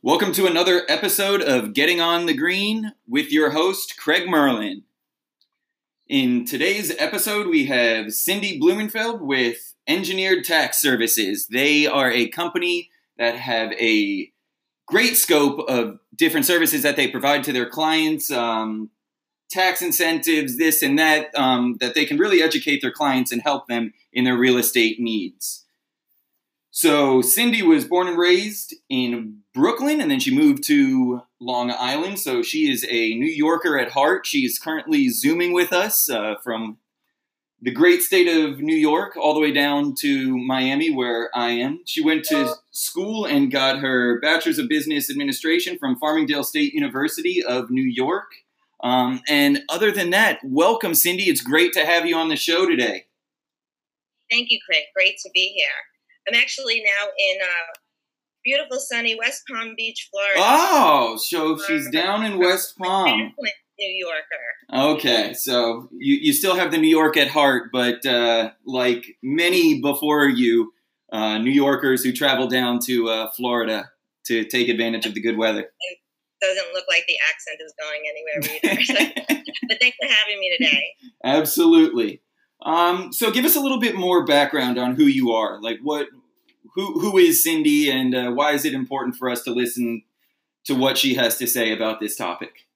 Welcome to another episode of Getting on the Green with your host, Craig Merlin. In today's episode, we have Cindy Blumenfeld with Engineered Tax Services. They are a company that have a great scope of different services that they provide to their clients, um, tax incentives, this and that, um, that they can really educate their clients and help them in their real estate needs. So Cindy was born and raised in Brooklyn, and then she moved to Long Island. So she is a New Yorker at heart. She is currently zooming with us uh, from the great state of New York all the way down to Miami, where I am. She went to school and got her Bachelor's of Business Administration from Farmingdale State University of New York. Um, and other than that, welcome, Cindy. It's great to have you on the show today. Thank you, Craig. Great to be here. I'm actually now in uh, beautiful, sunny West Palm Beach, Florida. Oh, so she's down in West Palm. New Yorker. Okay, so you, you still have the New York at heart, but uh, like many before you, uh, New Yorkers who travel down to uh, Florida to take advantage of the good weather. It doesn't look like the accent is going anywhere either. but thanks for having me today. Absolutely. Um, so give us a little bit more background on who you are. Like what, who, who is Cindy and uh, why is it important for us to listen to what she has to say about this topic?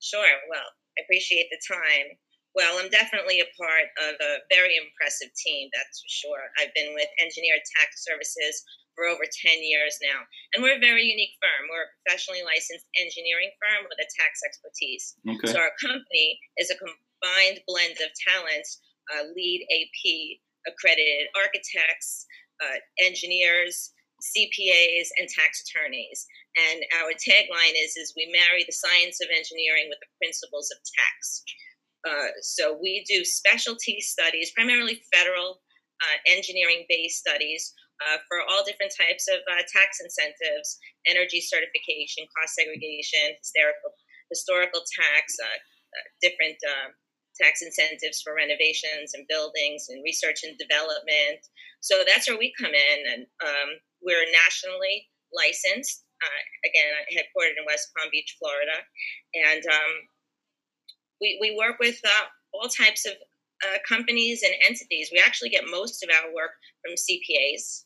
Sure. Well, I appreciate the time. Well, I'm definitely a part of a very impressive team, that's for sure. I've been with Engineered Tax Services for over 10 years now. And we're a very unique firm. We're a professionally licensed engineering firm with a tax expertise. Okay. So our company is a combined blend of talents uh, LEED AP accredited architects, uh, engineers, CPAs, and tax attorneys. And our tagline is, is we marry the science of engineering with the principles of tax. Uh, so we do specialty studies, primarily federal uh, engineering-based studies uh, for all different types of uh, tax incentives, energy certification, cost segregation, historical, historical tax, different tax incentives for renovations and buildings and research and development. So that's where we come in, and um, we're nationally licensed. Uh, again, headquartered in West Palm Beach, Florida, and um, we we work with uh, all types of uh, companies and entities. We actually get most of our work from CPAs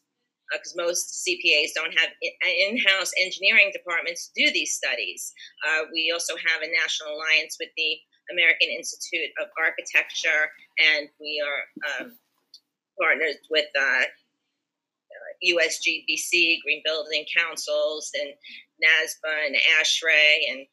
because uh, most CPAs don't have in-house engineering departments to do these studies. Uh, we also have a national alliance with the American Institute of Architecture, and we are um, partners with uh, USGBC, Green Building Councils, and NASBA and ASHRAE, and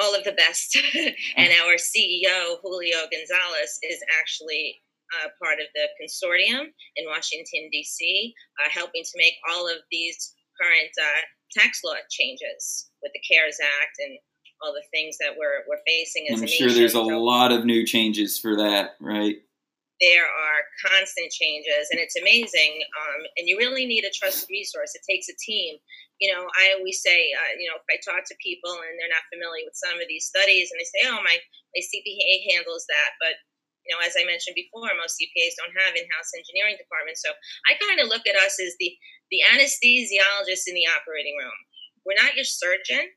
all of the best. and our CEO, Julio Gonzalez, is actually uh, part of the consortium in Washington, D.C., uh, helping to make all of these current uh, tax law changes with the CARES Act and all the things that we're we're facing as I'm sure nation. there's a so lot of new changes for that, right? There are constant changes, and it's amazing. Um, and you really need a trusted resource. It takes a team. You know, I always say, uh, you know, if I talk to people and they're not familiar with some of these studies, and they say, "Oh, my my CPA handles that," but you know, as I mentioned before, most CPAs don't have in-house engineering departments. So I kind of look at us as the the anesthesiologist in the operating room. We're not your surgeon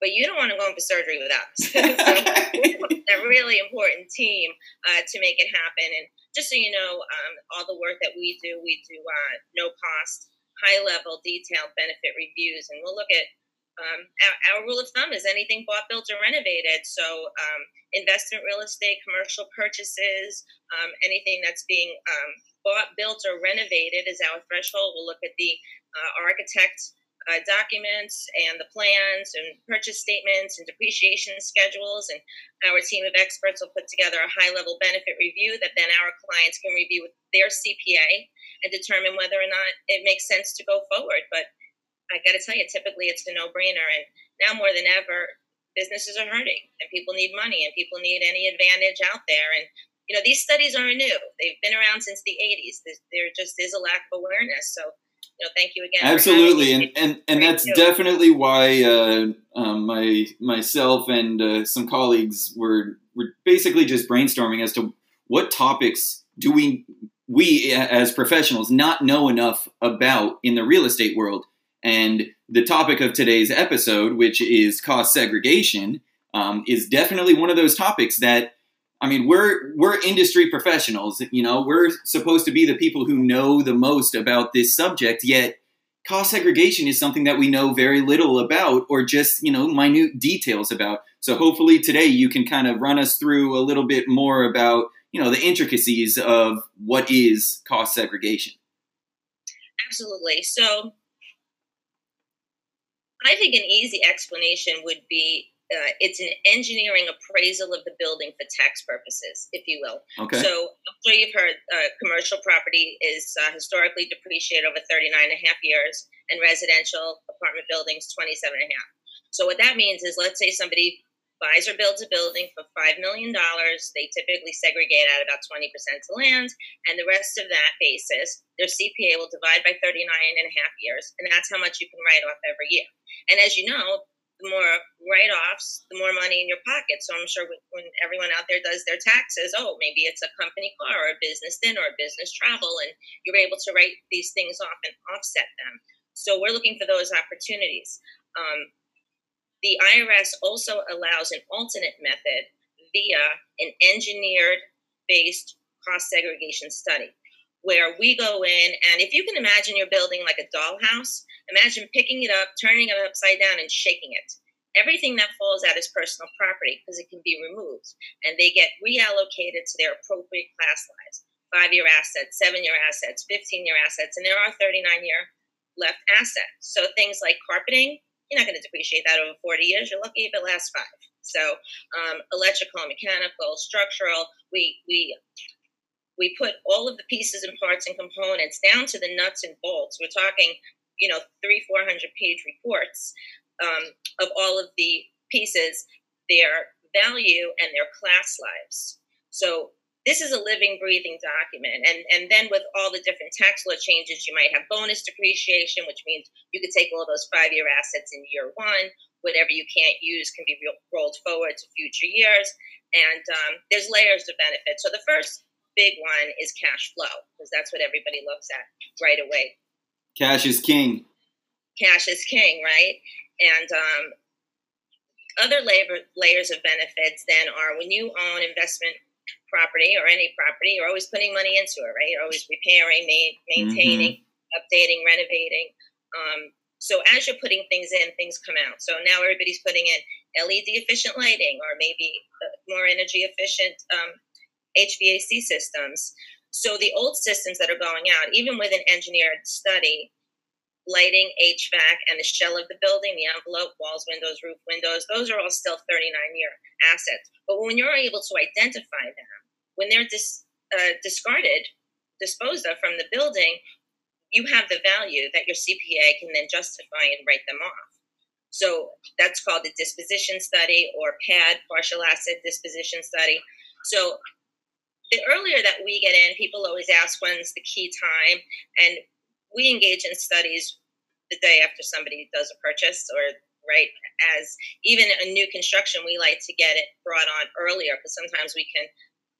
but you don't want to go in for surgery without us. a really important team uh, to make it happen. And just so you know, um, all the work that we do, we do uh, no cost, high level, detailed benefit reviews, and we'll look at. Um, our, our, rule of thumb is anything bought, built, or renovated. So, um, investment real estate, commercial purchases, um, anything that's being um, bought, built, or renovated is our threshold. We'll look at the uh, architect uh, documents and the plans and purchase statements and depreciation schedules. And our team of experts will put together a high level benefit review that then our clients can review with their CPA and determine whether or not it makes sense to go forward. But I got to tell you, typically it's a no brainer. And now more than ever, businesses are hurting and people need money and people need any advantage out there. And you know, these studies aren't new. They've been around since the 80s. There just is a lack of awareness. So know, thank you again. Absolutely, and and and that's too. definitely why uh, um, my myself and uh, some colleagues were were basically just brainstorming as to what topics do we we as professionals not know enough about in the real estate world, And the topic of today's episode, which is cost segregation, um, is definitely one of those topics that I mean, we're we're industry professionals. You know, we're supposed to be the people who know the most about this subject. Yet, cost segregation is something that we know very little about, or just you know, minute details about. So, hopefully, today you can kind of run us through a little bit more about you know the intricacies of what is cost segregation. Absolutely. So, I think an easy explanation would be uh, it's an engineering appraisal of the building for tax purposes, if you will. Okay. So I'm sure you've heard uh, commercial property is uh, historically depreciated over 39 and a half years, and residential apartment buildings 27 and a half. So what that means is, let's say somebody buys or builds a building for $5 million. They typically segregate out about 20% to land, and the rest of that basis, their CPA will divide by 39 and a half years, and that's how much you can write off every year. And as you know, the more write offs, the more money in your pocket. So I'm sure when everyone out there does their taxes, oh, maybe it's a company car or a business dinner or business travel, and you're able to write these things off and offset them. So we're looking for those opportunities. Um, the IRS also allows an alternate method via an engineered based cost segregation study where we go in and if you can imagine you're building like a dollhouse imagine picking it up turning it upside down and shaking it. Everything that falls out is personal property because it can be removed and they get reallocated to their appropriate class lines. Five year assets seven year assets 15 year assets and there are 39 year left assets. So things like carpeting you're not going to depreciate that over 40 years. You're lucky if it lasts five. So um, electrical mechanical structural we we we put all of the pieces and parts and components down to the nuts and bolts. We're talking, you know, three, 400 page reports um, of all of the pieces, their value, and their class lives. So this is a living, breathing document. And, and then with all the different tax law changes, you might have bonus depreciation, which means you could take all those five year assets in year one. Whatever you can't use can be rolled forward to future years. And um, there's layers of benefits. So the first big one is cash flow because that's what everybody looks at right away. Cash is king. Cash is king, right? And um, other labor, layers of benefits then are when you own investment property or any property, you're always putting money into it, right? You're always repairing, maintaining, mm-hmm. updating, renovating. Um, so as you're putting things in, things come out. So now everybody's putting in LED efficient lighting or maybe more energy efficient um, HVAC systems. So the old systems that are going out, even with an engineered study, lighting, HVAC, and the shell of the building, the envelope, walls, windows, roof windows, those are all still 39 year assets. But when you're able to identify them, when they're dis, uh, discarded, disposed of from the building, you have the value that your CPA can then justify and write them off. So that's called a disposition study or PAD, partial asset disposition study. So the earlier that we get in, people always ask when's the key time, and we engage in studies the day after somebody does a purchase or right as even a new construction we like to get it brought on earlier because sometimes we can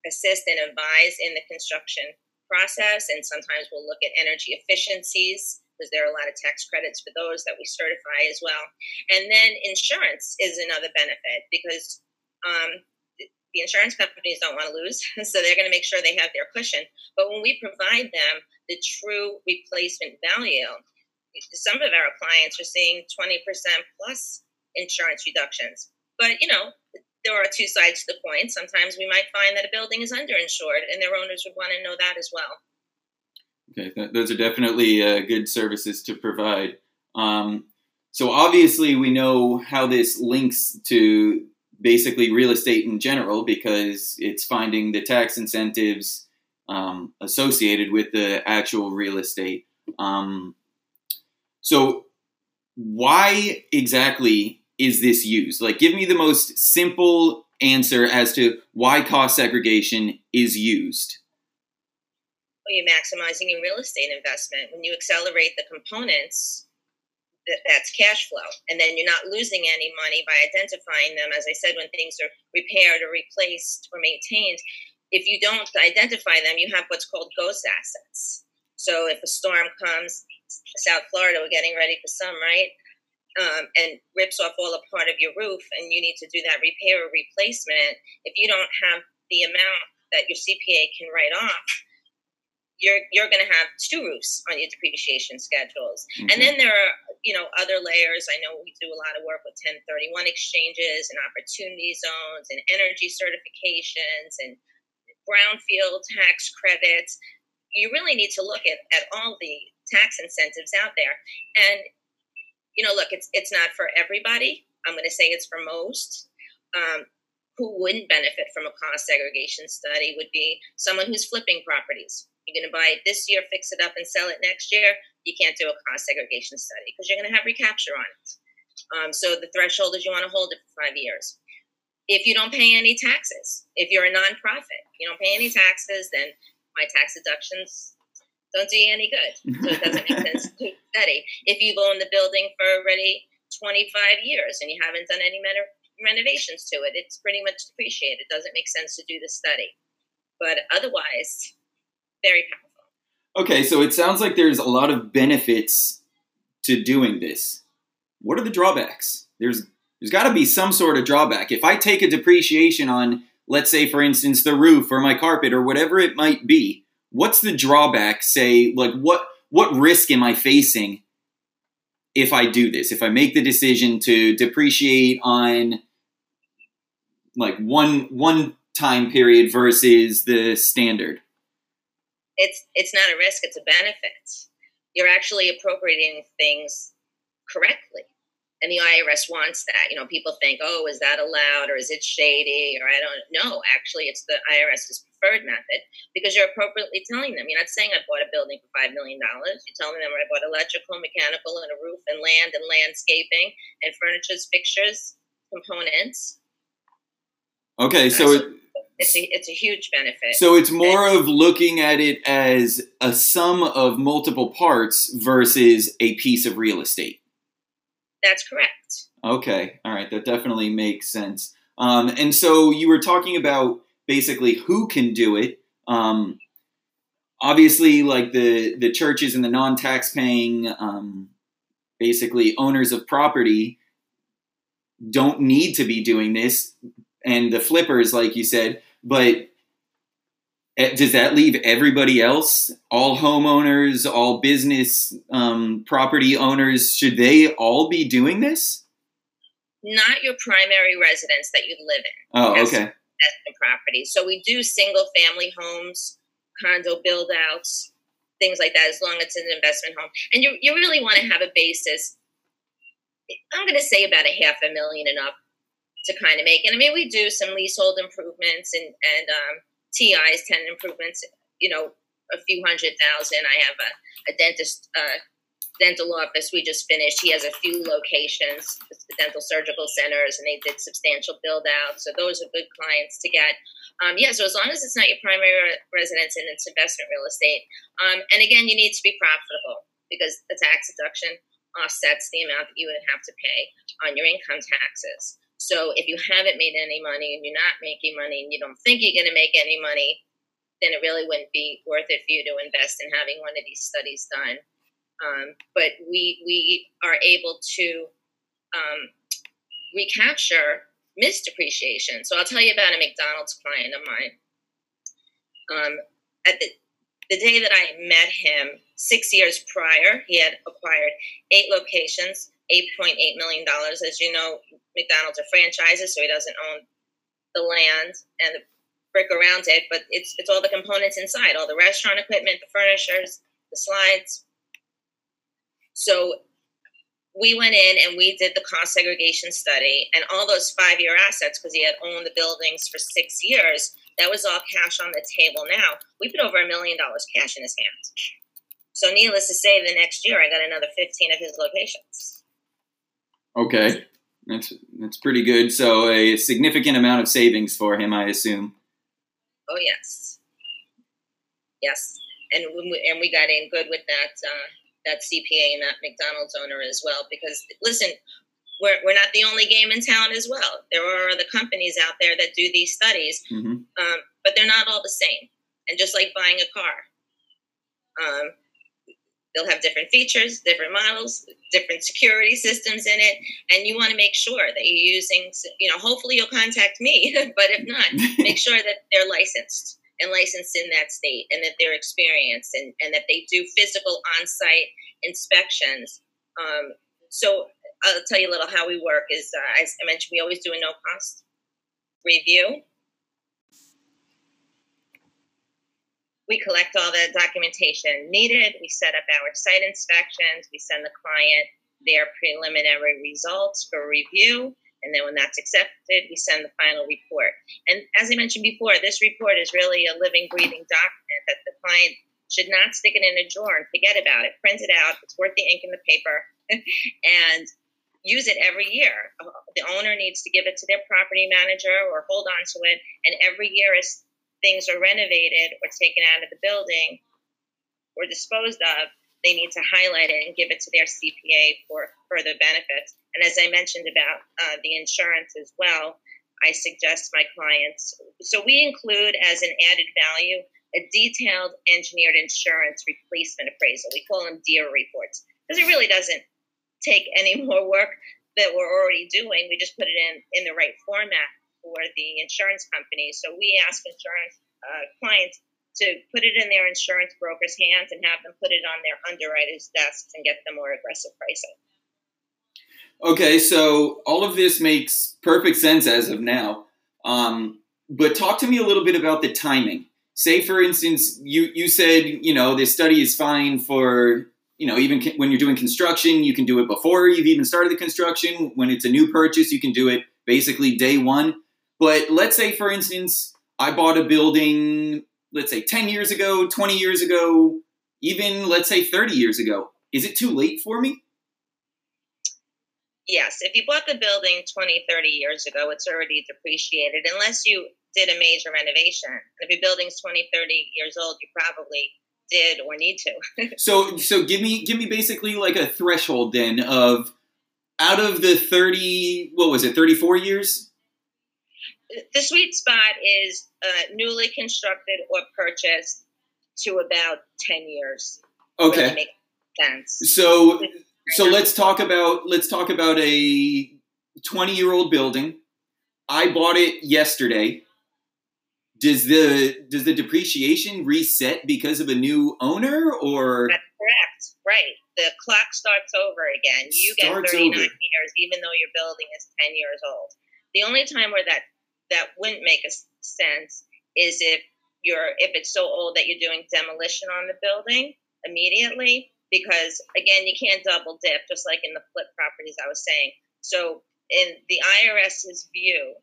assist and advise in the construction process and sometimes we'll look at energy efficiencies because there are a lot of tax credits for those that we certify as well. And then insurance is another benefit because um, the insurance companies don't want to lose, so they're going to make sure they have their cushion. But when we provide them the true replacement value, some of our clients are seeing 20% plus insurance reductions. But, you know, there are two sides to the coin. Sometimes we might find that a building is underinsured, and their owners would want to know that as well. Okay, those are definitely uh, good services to provide. Um, so obviously, we know how this links to basically real estate in general because it's finding the tax incentives um, associated with the actual real estate. Um, so, why exactly is this used? Like, give me the most simple answer as to why cost segregation is used. Well, you're maximizing your real estate investment. When you accelerate the components, that's cash flow. And then you're not losing any money by identifying them. As I said, when things are repaired or replaced or maintained, if you don't identify them, you have what's called ghost assets. So if a storm comes, South Florida, we're getting ready for some, right? Um, and rips off all a part of your roof, and you need to do that repair or replacement. If you don't have the amount that your CPA can write off, you're you're going to have two roofs on your depreciation schedules. Mm-hmm. And then there are you know other layers. I know we do a lot of work with 1031 exchanges and opportunity zones and energy certifications and brownfield tax credits. You really need to look at, at all the tax incentives out there. And you know, look, it's it's not for everybody. I'm going to say it's for most. Um, who wouldn't benefit from a cost segregation study would be someone who's flipping properties you're going to buy it this year, fix it up, and sell it next year. You can't do a cost segregation study because you're going to have recapture on it. Um, so the threshold is you want to hold it for five years. If you don't pay any taxes, if you're a nonprofit, you don't pay any taxes, then my tax deductions don't do you any good. So it doesn't make sense to study. If you've owned the building for already 25 years and you haven't done any renovations to it, it's pretty much depreciated. It doesn't make sense to do the study. But otherwise, very powerful. Okay, so it sounds like there's a lot of benefits to doing this. What are the drawbacks? There's there's got to be some sort of drawback. If I take a depreciation on, let's say, for instance, the roof or my carpet or whatever it might be, what's the drawback? Say, like, what what risk am I facing if I do this? If I make the decision to depreciate on like one one time period versus the standard? It's it's not a risk; it's a benefit. You're actually appropriating things correctly, and the IRS wants that. You know, people think, "Oh, is that allowed, or is it shady?" Or I don't know. Actually, it's the IRS's preferred method because you're appropriately telling them. You're not saying I bought a building for five million dollars. You're telling them I bought electrical, mechanical, and a roof, and land, and landscaping, and furniture, fixtures, components. Okay, so it, it's a, it's a huge benefit. So it's more and, of looking at it as a sum of multiple parts versus a piece of real estate. That's correct. Okay, all right, that definitely makes sense. Um, and so you were talking about basically who can do it. Um, obviously, like the the churches and the non-tax paying, um, basically owners of property, don't need to be doing this and the flippers, like you said, but eh, does that leave everybody else, all homeowners, all business um, property owners, should they all be doing this? Not your primary residence that you live in. Oh, okay. Investment property. So we do single family homes, condo build outs, things like that, as long as it's an investment home. And you, you really want to have a basis. I'm going to say about a half a million and up to kind of make. And I mean, we do some leasehold improvements and and um, TIs, tenant improvements. You know, a few hundred thousand. I have a, a dentist. Uh, dental office we just finished he has a few locations dental surgical centers and they did substantial build out so those are good clients to get um, yeah so as long as it's not your primary residence and it's investment real estate um, and again you need to be profitable because the tax deduction offsets the amount that you would have to pay on your income taxes so if you haven't made any money and you're not making money and you don't think you're going to make any money, then it really wouldn't be worth it for you to invest in having one of these studies done. Um, but we we are able to um, recapture missed depreciation. So I'll tell you about a McDonald's client of mine. Um, at the the day that I met him, six years prior, he had acquired eight locations, $8.8 million. As you know, McDonald's are franchises, so he doesn't own the land and the brick around it, but it's, it's all the components inside, all the restaurant equipment, the furnitures, the slides. So we went in and we did the cost segregation study, and all those five year assets, because he had owned the buildings for six years, that was all cash on the table now. We put over a million dollars cash in his hands. So, needless to say, the next year I got another 15 of his locations. Okay. That's that's pretty good. So a significant amount of savings for him, I assume. Oh yes, yes, and we, and we got in good with that uh, that CPA and that McDonald's owner as well. Because listen, we're we're not the only game in town as well. There are other companies out there that do these studies, mm-hmm. um, but they're not all the same. And just like buying a car, um, they'll have different features, different models, different security systems in it, and you want to make sure that you're using. You know, hopefully you'll contact me, but if not, make sure that they're licensed and licensed in that state, and that they're experienced, and, and that they do physical on-site inspections. Um, so I'll tell you a little how we work. Is uh, as I mentioned, we always do a no-cost review We collect all the documentation needed. We set up our site inspections. We send the client their preliminary results for review. And then when that's accepted, we send the final report. And as I mentioned before, this report is really a living, breathing document that the client should not stick it in a drawer and forget about it. Print it out. It's worth the ink and the paper. and use it every year. The owner needs to give it to their property manager or hold on to it. And every year, as things are renovated or taken out of the building or disposed of, they need to highlight it and give it to their CPA for further benefits. And as I mentioned about uh, the insurance as well, I suggest my clients. So we include as an added value a detailed engineered insurance replacement appraisal. We call them DEAR reports because it really doesn't take any more work that we're already doing. We just put it in in the right format for the insurance company. So we ask insurance uh, clients to put it in their insurance broker's hands and have them put it on their underwriter's desks and get them more aggressive pricing. Okay, so all of this makes perfect sense as of now. Um, but talk to me a little bit about the timing. Say, for instance, you you said you know this study is fine for you know even when you're doing construction, you can do it before you've even started the construction. When it's a new purchase, you can do it basically day one. But let's say, for instance, I bought a building, let's say 10 years ago, 20 years ago, even let's say 30 years ago. Is it too late for me? Yes. If you bought the building 20, 30 years ago, it's already depreciated unless you did a major renovation. If your building's 20, 30 years old, you probably did or need to. so so give me give me basically like a threshold then of out of the 30 what was it 34 years the sweet spot is uh, newly constructed or purchased to about 10 years. Okay. Sense. So so let's talk about let's talk about a 20 year old building. I bought it yesterday. Does the does the depreciation reset because of a new owner or That's correct. Right. The clock starts over again. You get 39 over. years even though your building is 10 years old. The only time where that that wouldn't make a sense is if you're if it's so old that you're doing demolition on the building immediately because again you can't double dip just like in the flip properties I was saying. So in the IRS's view,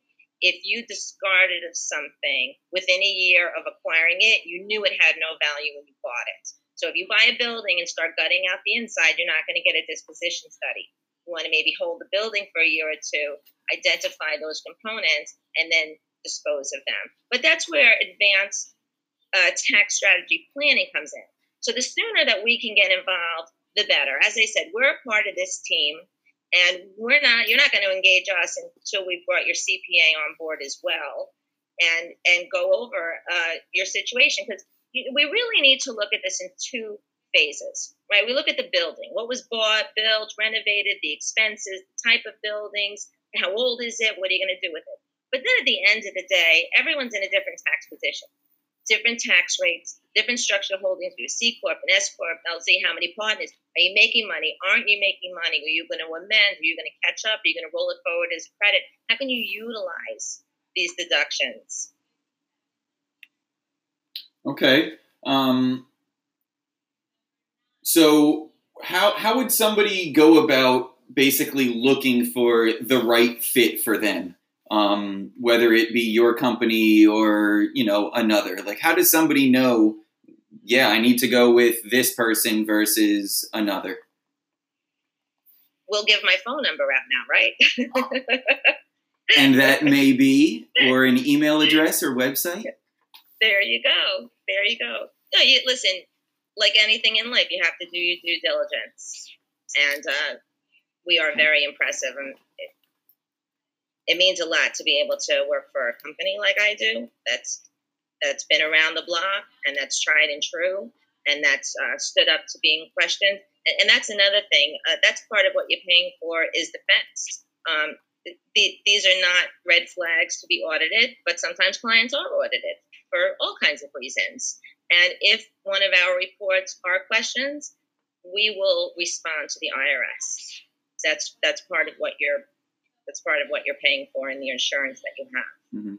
if you discarded of something within a year of acquiring it, you knew it had no value when you bought it. So if you buy a building and start gutting out the inside, you're not going to get a disposition study. Want to maybe hold the building for a year or two, identify those components, and then dispose of them. But that's where advanced uh, tax strategy planning comes in. So the sooner that we can get involved, the better. As I said, we're a part of this team, and we're not. You're not going to engage us until we've brought your CPA on board as well, and and go over uh, your situation because we really need to look at this in two phases, right? We look at the building, what was bought, built, renovated, the expenses, the type of buildings, how old is it, what are you going to do with it? But then at the end of the day, everyone's in a different tax position, different tax rates, different structural holdings. You C corp and S corp. I'll see how many partners. Are you making money? Aren't you making money? Are you going to amend? Are you going to catch up? Are you going to roll it forward as credit? How can you utilize these deductions? Okay. Um, so how how would somebody go about basically looking for the right fit for them? Um, whether it be your company or you know another. Like, how does somebody know? Yeah, I need to go with this person versus another. We'll give my phone number out now, right? and that may be, or an email address or website. There you go. There you go. No, you listen like anything in life, you have to do your due diligence. And uh, we are very impressive. And it, it means a lot to be able to work for a company like I do that's that's been around the block and that's tried and true and that's uh, stood up to being questioned. And, and that's another thing. Uh, that's part of what you're paying for is defense. Um, the, these are not red flags to be audited, but sometimes clients are audited for all kinds of reasons. And if one of our reports are questions, we will respond to the IRS. That's that's part of what you're that's part of what you're paying for in the insurance that you have. Mm-hmm.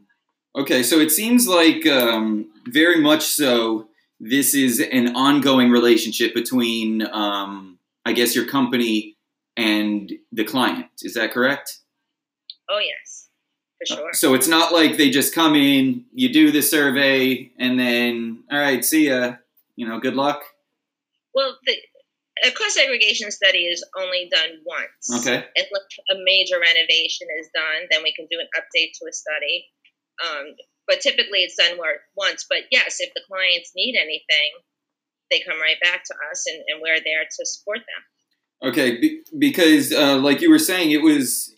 Okay, so it seems like um, very much so. This is an ongoing relationship between, um, I guess, your company and the client. Is that correct? Oh yes, for sure. So it's not like they just come in, you do the survey, and then all right, see ya. You know, good luck. Well, the, a cost segregation study is only done once. Okay. If a major renovation is done, then we can do an update to a study. Um, but typically it's done once. But yes, if the clients need anything, they come right back to us and, and we're there to support them. Okay, be, because uh, like you were saying, it was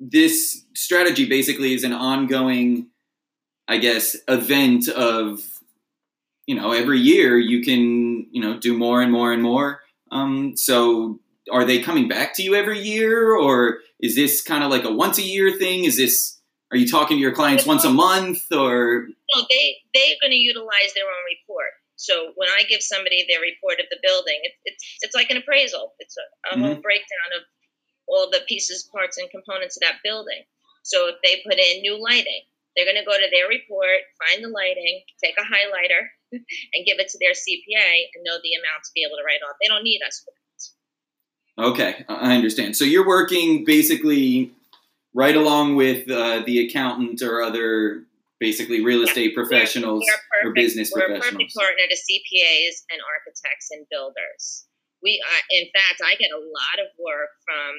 this strategy basically is an ongoing, I guess, event of, you know, every year you can, you know, do more and more and more. Um, so are they coming back to you every year or is this kind of like a once a year thing? Is this, are you talking to your clients once a month or? No, they, they're going to utilize their own report. So when I give somebody their report of the building, it, it's, it's like an appraisal. It's a, a mm-hmm. whole breakdown of all the pieces, parts, and components of that building. So if they put in new lighting, they're going to go to their report, find the lighting, take a highlighter, and give it to their CPA and know the amount to be able to write off. They don't need us for that. Okay, I understand. So you're working basically right along with uh, the accountant or other basically real estate yeah, professionals perfect, or business we're professionals. We're a perfect partner to CPAs and architects and builders. We, uh, in fact, I get a lot of work from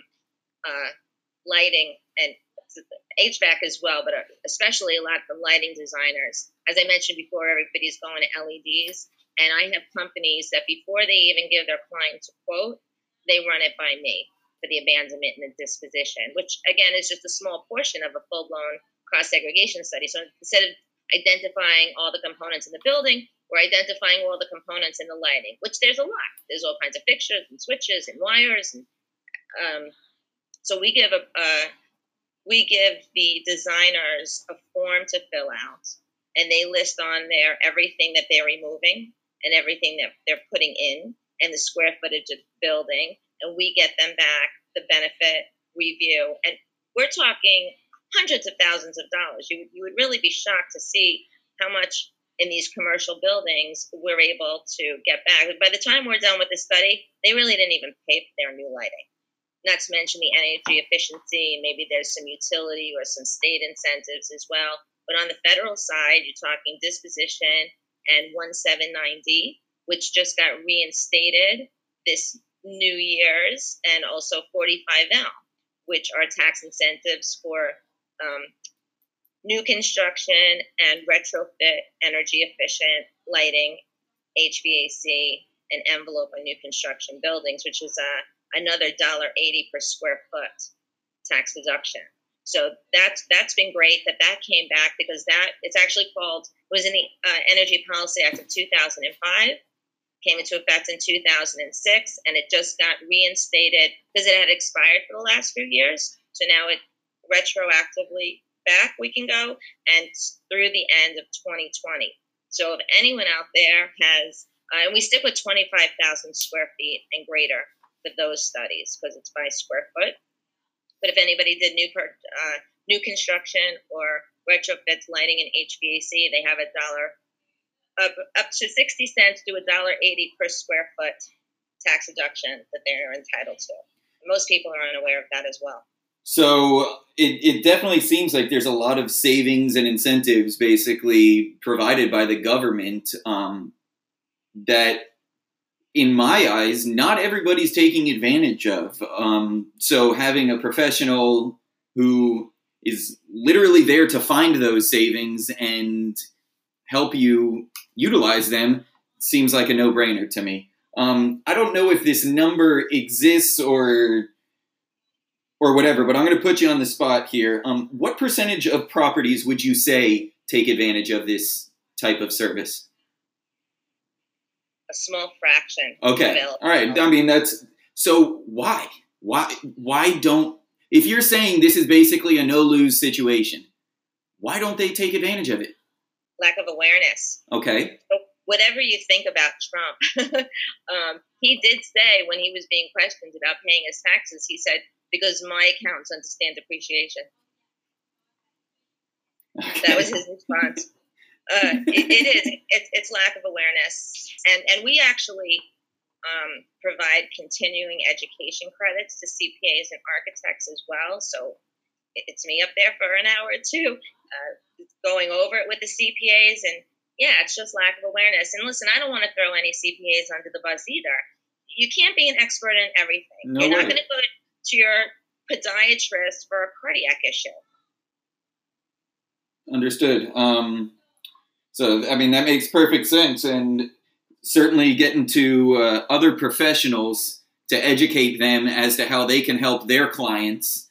uh, lighting and HVAC as well, but uh, especially a lot from lighting designers. As I mentioned before, everybody's going to LEDs, and I have companies that before they even give their clients a quote, they run it by me for the abandonment and the disposition, which again is just a small portion of a full blown cost segregation study. So instead of identifying all the components in the building, we're identifying all the components in the lighting, which there's a lot. There's all kinds of fixtures and switches and wires and um, so we give a, a we give the designers a form to fill out, and they list on there everything that they're removing and everything that they're putting in and the square footage of the building, and we get them back the benefit review, and we're talking hundreds of thousands of dollars. You you would really be shocked to see how much in these commercial buildings we're able to get back. By the time we're done with the study, they really didn't even pay for their new lighting not to mention the energy efficiency. Maybe there's some utility or some state incentives as well. But on the federal side, you're talking disposition and 179D, which just got reinstated this New Year's, and also 45L, which are tax incentives for um, new construction and retrofit energy efficient lighting, HVAC, and envelope on new construction buildings, which is a another dollar eighty per square foot tax deduction. So that's that's been great that that came back because that it's actually called was in the uh, Energy Policy Act of 2005, came into effect in 2006, and it just got reinstated because it had expired for the last few years. So now it retroactively back we can go and through the end of 2020. So if anyone out there has, uh, and we stick with 25,000 square feet and greater for those studies because it's by square foot. But if anybody did new per, uh, new construction or retrofits, lighting, and HVAC, they have a dollar up up to sixty cents to a dollar eighty per square foot tax deduction that they're entitled to. Most people are unaware of that as well. So it, it definitely seems like there's a lot of savings and incentives basically provided by the government um, that in my eyes, not everybody's taking advantage of. Um, so having a professional who is literally there to find those savings and help you utilize them seems like a no-brainer to me. Um, I don't know if this number exists or or whatever, but I'm going to put you on the spot here. Um, what percentage of properties would you say take advantage of this type of service? a small fraction. Okay. All right. I mean, that's so why? Why why don't if you're saying this is basically a no lose situation, why don't they take advantage of it? Lack of awareness. Okay. So whatever you think about Trump, um, he did say when he was being questioned about paying his taxes, he said, because my accountants understand depreciation. okay. That was his response. Uh, it, it is. It's, it's lack of awareness, and and we actually um, provide continuing education credits to CPAs and architects as well. So it- it's me up there for an hour or two, uh, going over it with the CPAs, and yeah, it's just lack of awareness. And listen, I don't want to throw any CPAs under the bus either. You can't be an expert in everything. No You're way. not going to go to your podiatrist for a cardiac issue. Understood. Um, so, I mean, that makes perfect sense. And certainly getting to uh, other professionals to educate them as to how they can help their clients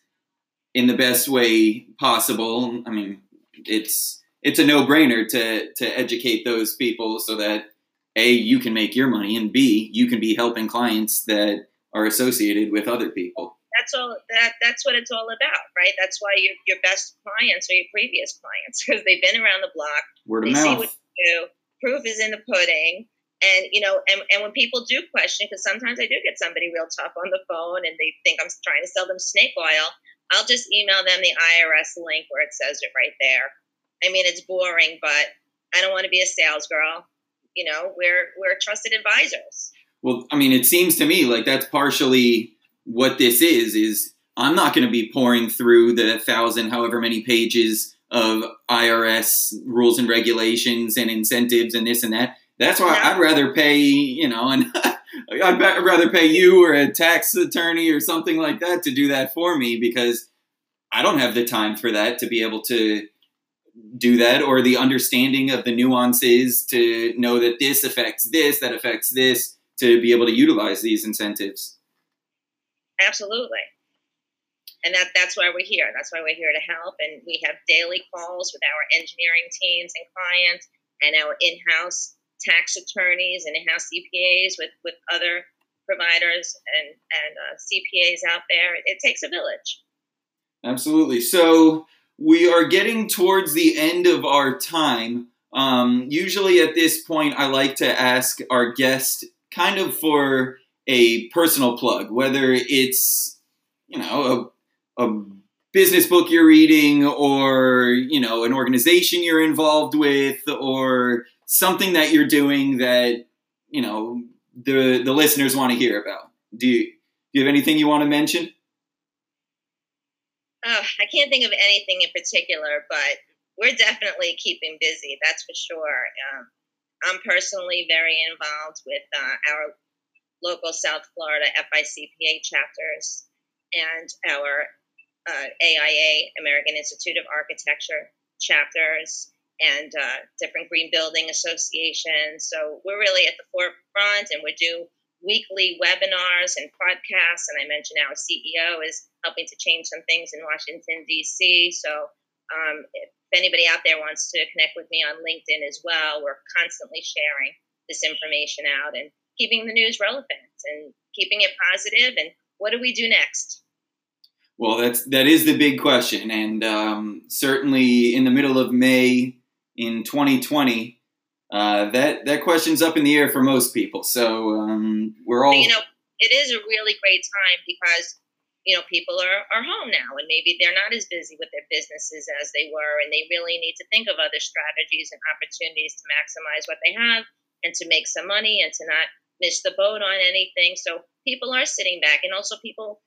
in the best way possible. I mean, it's it's a no brainer to to educate those people so that a you can make your money and b you can be helping clients that are associated with other people. That's all that that's what it's all about right? That's why your, your best clients are your previous clients because they've been around the block. Word of mouth. do proof is in the pudding. And you know and, and when people do question because sometimes i do get somebody real tough on the phone and they think i'm trying to sell them snake oil i'll just email them the irs link where it says it right there. I mean it's boring but i don't want to be a sales girl. You know we're we're trusted advisors. Well, I mean, it seems to me like that's partially what this is. Is I'm not going to be pouring through the thousand, however many pages of IRS rules and regulations and incentives and this and that. That's why No. I'd rather pay, you know, and I'd rather pay you or a tax attorney or something like that to do that for me because I don't have the time for that to be able to do that or the understanding of the nuances to know that this affects this, that affects this to be able to utilize these incentives. Absolutely. And that, that's why we're here. That's why we're here to help. And we have daily calls with our engineering teams and clients and our in house tax attorneys and in house CPAs with, with other providers and, and uh, CPAs out there. It takes a village. Absolutely. So we are getting towards the end of our time. Um, usually at this point, I like to ask our guest kind of for a personal plug, whether it's, you know, a, a business book you're reading or, you know, an organization you're involved with or something that you're doing that, you know, the, the listeners want to hear about. Do you, do you have anything you want to mention? Uh, I can't think of anything in particular, but we're definitely keeping busy. That's for sure. Um, I'm personally very involved with uh, our local South Florida FICPA chapters and our uh, AIA, American Institute of Architecture chapters, and uh, different green building associations. So we're really at the forefront, and we do weekly webinars and podcasts. And I mentioned our CEO is helping to change some things in Washington, D.C. So um, if anybody out there wants to connect with me on LinkedIn as well, we're constantly sharing this information out and keeping the news relevant and keeping it positive. And what do we do next? Well, that's that is the big question, and um, certainly in the middle of May in 2020, uh, that that question's up in the air for most people. So um, we're all you know, it is a really great time because you know people are, are home now and maybe they're not as busy with their businesses as they were and they really need to think of other strategies and opportunities to maximize what they have and to make some money and to not miss the boat on anything so people are sitting back and also people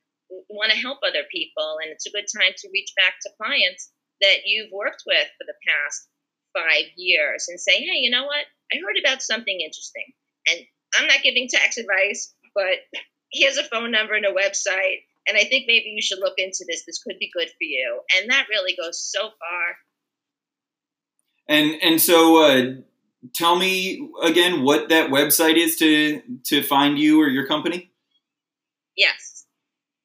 want to help other people and it's a good time to reach back to clients that you've worked with for the past five years and say hey you know what i heard about something interesting and i'm not giving tax advice but here's a phone number and a website and I think maybe you should look into this. This could be good for you. And that really goes so far. and and so uh, tell me again what that website is to to find you or your company. Yes.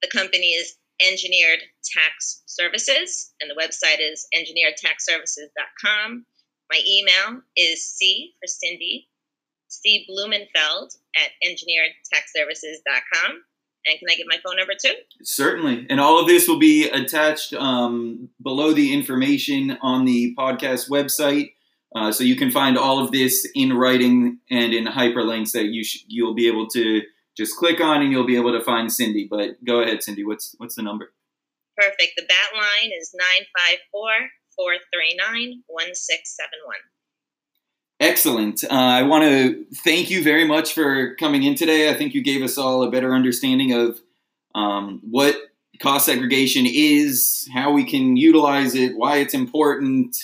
The company is Engineered Tax Services, and the website is engineeredtaxservices.com. My email is C for Cindy, Steve Blumenfeld at engineeredtaxservices.com. And can I get my phone number too? Certainly. And all of this will be attached um, below the information on the podcast website. Uh, so you can find all of this in writing and in hyperlinks that you sh- you'll be able to just click on and you'll be able to find Cindy. But go ahead, Cindy. What's what's the number? Perfect. The bat line is 954 439 1671. Excellent. Uh, I want to thank you very much for coming in today. I think you gave us all a better understanding of um, what cost segregation is, how we can utilize it, why it's important,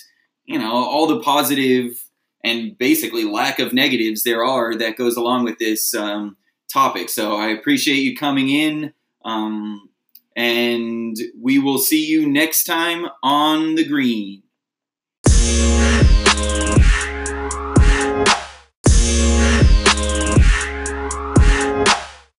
you know, all the positive and basically lack of negatives there are that goes along with this um, topic. So I appreciate you coming in. Um, and we will see you next time on the green.